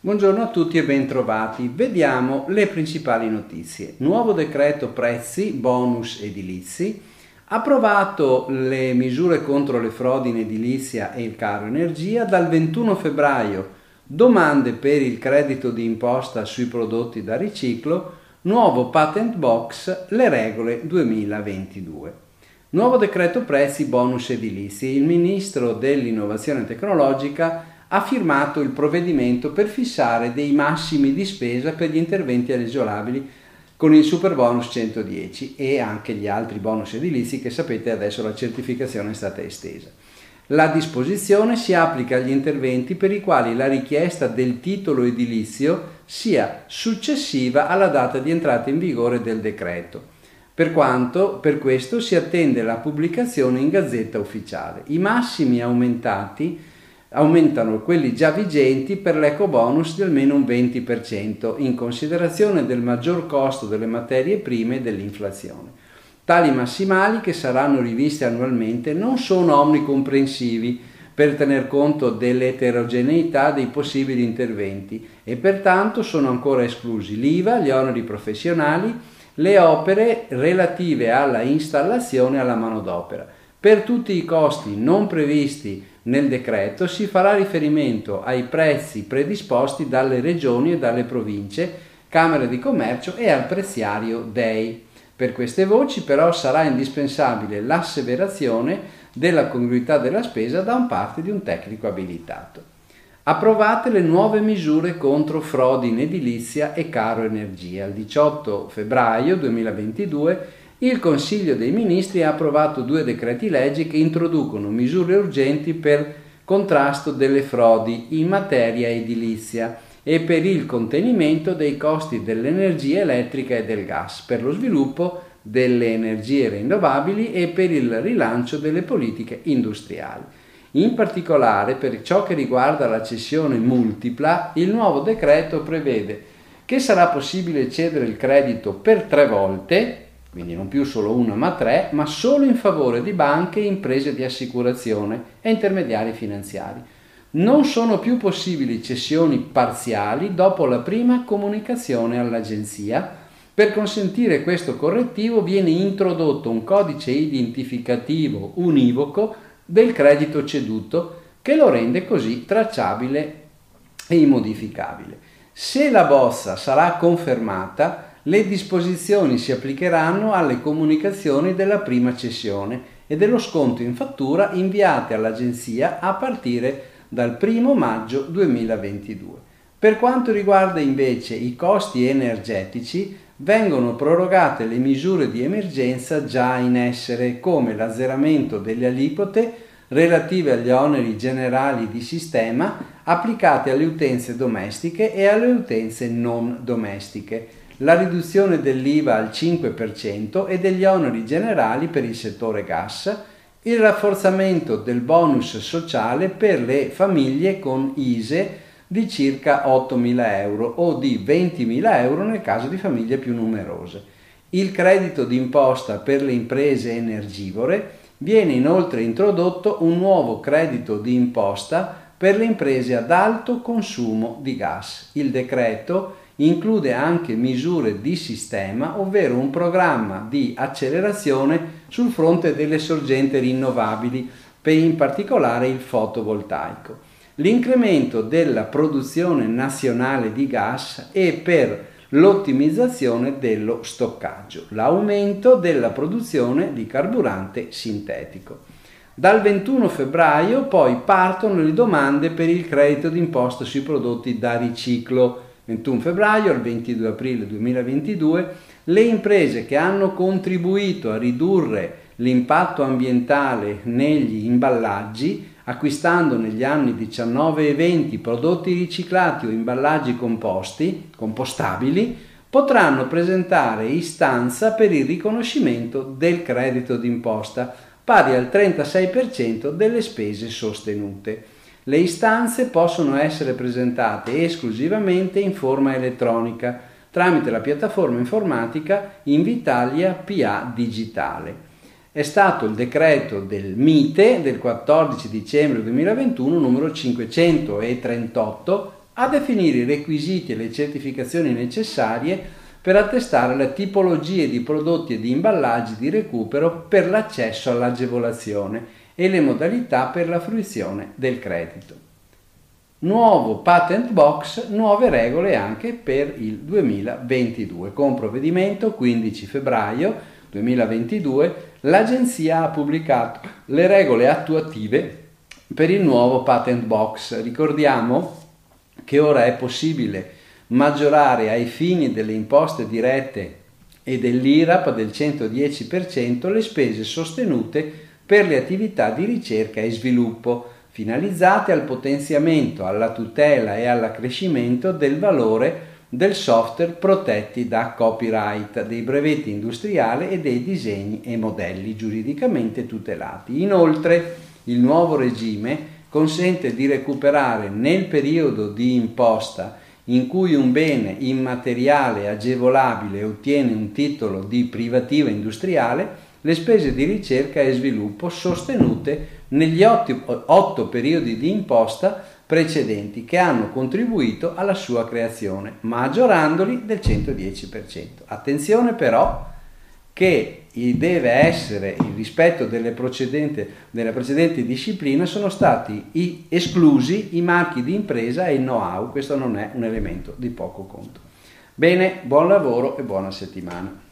Buongiorno a tutti e bentrovati. Vediamo le principali notizie. Nuovo decreto prezzi, bonus edilizi. Approvato le misure contro le frodi in edilizia e il caro energia. Dal 21 febbraio domande per il credito di imposta sui prodotti da riciclo. Nuovo patent box, le regole 2022. Nuovo decreto prezzi, bonus edilizi. Il ministro dell'innovazione tecnologica ha firmato il provvedimento per fissare dei massimi di spesa per gli interventi eleggiolabili con il super bonus 110 e anche gli altri bonus edilizi che sapete adesso la certificazione è stata estesa. La disposizione si applica agli interventi per i quali la richiesta del titolo edilizio sia successiva alla data di entrata in vigore del decreto. Per quanto per questo si attende la pubblicazione in Gazzetta Ufficiale. I massimi aumentati aumentano quelli già vigenti per l'eco bonus di almeno un 20% in considerazione del maggior costo delle materie prime e dell'inflazione. Tali massimali, che saranno rivisti annualmente, non sono omnicomprensivi per tener conto dell'eterogeneità dei possibili interventi e pertanto sono ancora esclusi l'IVA, gli oneri professionali, le opere relative alla installazione e alla manodopera. Per tutti i costi non previsti nel decreto si farà riferimento ai prezzi predisposti dalle regioni e dalle province, Camere di Commercio e al preziario DEI. Per queste voci però sarà indispensabile l'asseverazione della congruità della spesa da parte di un tecnico abilitato. Approvate le nuove misure contro frodi in edilizia e caro energia. Il 18 febbraio 2022 il Consiglio dei Ministri ha approvato due decreti legge che introducono misure urgenti per contrasto delle frodi in materia edilizia e per il contenimento dei costi dell'energia elettrica e del gas, per lo sviluppo delle energie rinnovabili e per il rilancio delle politiche industriali. In particolare, per ciò che riguarda la cessione multipla, il nuovo decreto prevede che sarà possibile cedere il credito per tre volte quindi non più solo una ma tre, ma solo in favore di banche, imprese di assicurazione e intermediari finanziari. Non sono più possibili cessioni parziali dopo la prima comunicazione all'agenzia. Per consentire questo correttivo viene introdotto un codice identificativo univoco del credito ceduto che lo rende così tracciabile e immodificabile. Se la bozza sarà confermata, le disposizioni si applicheranno alle comunicazioni della prima cessione e dello sconto in fattura inviate all'Agenzia a partire dal 1 maggio 2022. Per quanto riguarda invece i costi energetici, vengono prorogate le misure di emergenza già in essere, come l'azzeramento delle aliquote relative agli oneri generali di sistema applicate alle utenze domestiche e alle utenze non domestiche la riduzione dell'IVA al 5% e degli oneri generali per il settore gas, il rafforzamento del bonus sociale per le famiglie con ISE di circa 8.000 euro o di 20.000 euro nel caso di famiglie più numerose. Il credito d'imposta per le imprese energivore viene inoltre introdotto un nuovo credito d'imposta per le imprese ad alto consumo di gas. Il decreto include anche misure di sistema, ovvero un programma di accelerazione sul fronte delle sorgenti rinnovabili, per in particolare il fotovoltaico, l'incremento della produzione nazionale di gas e per l'ottimizzazione dello stoccaggio, l'aumento della produzione di carburante sintetico. Dal 21 febbraio poi partono le domande per il credito d'imposta sui prodotti da riciclo 21 febbraio al 22 aprile 2022, le imprese che hanno contribuito a ridurre l'impatto ambientale negli imballaggi, acquistando negli anni 19 e 20 prodotti riciclati o imballaggi composti, compostabili, potranno presentare istanza per il riconoscimento del credito d'imposta, pari al 36% delle spese sostenute. Le istanze possono essere presentate esclusivamente in forma elettronica tramite la piattaforma informatica Invitalia PA Digitale. È stato il decreto del MITE del 14 dicembre 2021 numero 538 a definire i requisiti e le certificazioni necessarie per attestare le tipologie di prodotti e di imballaggi di recupero per l'accesso all'agevolazione e le modalità per la fruizione del credito. Nuovo patent box, nuove regole anche per il 2022. Con provvedimento 15 febbraio 2022 l'Agenzia ha pubblicato le regole attuative per il nuovo patent box. Ricordiamo che ora è possibile maggiorare ai fini delle imposte dirette e dell'IRAP del 110% le spese sostenute per le attività di ricerca e sviluppo finalizzate al potenziamento, alla tutela e all'accrescimento del valore del software protetti da copyright, dei brevetti industriali e dei disegni e modelli giuridicamente tutelati. Inoltre, il nuovo regime consente di recuperare nel periodo di imposta in cui un bene immateriale agevolabile ottiene un titolo di privativa industriale le spese di ricerca e sviluppo sostenute negli otto, periodi di imposta precedenti che hanno contribuito alla sua creazione, maggiorandoli del 110%. Attenzione però che deve essere il rispetto delle precedenti, delle precedenti discipline sono stati esclusi i marchi di impresa e il know-how, questo non è un elemento di poco conto. Bene, buon lavoro e buona settimana.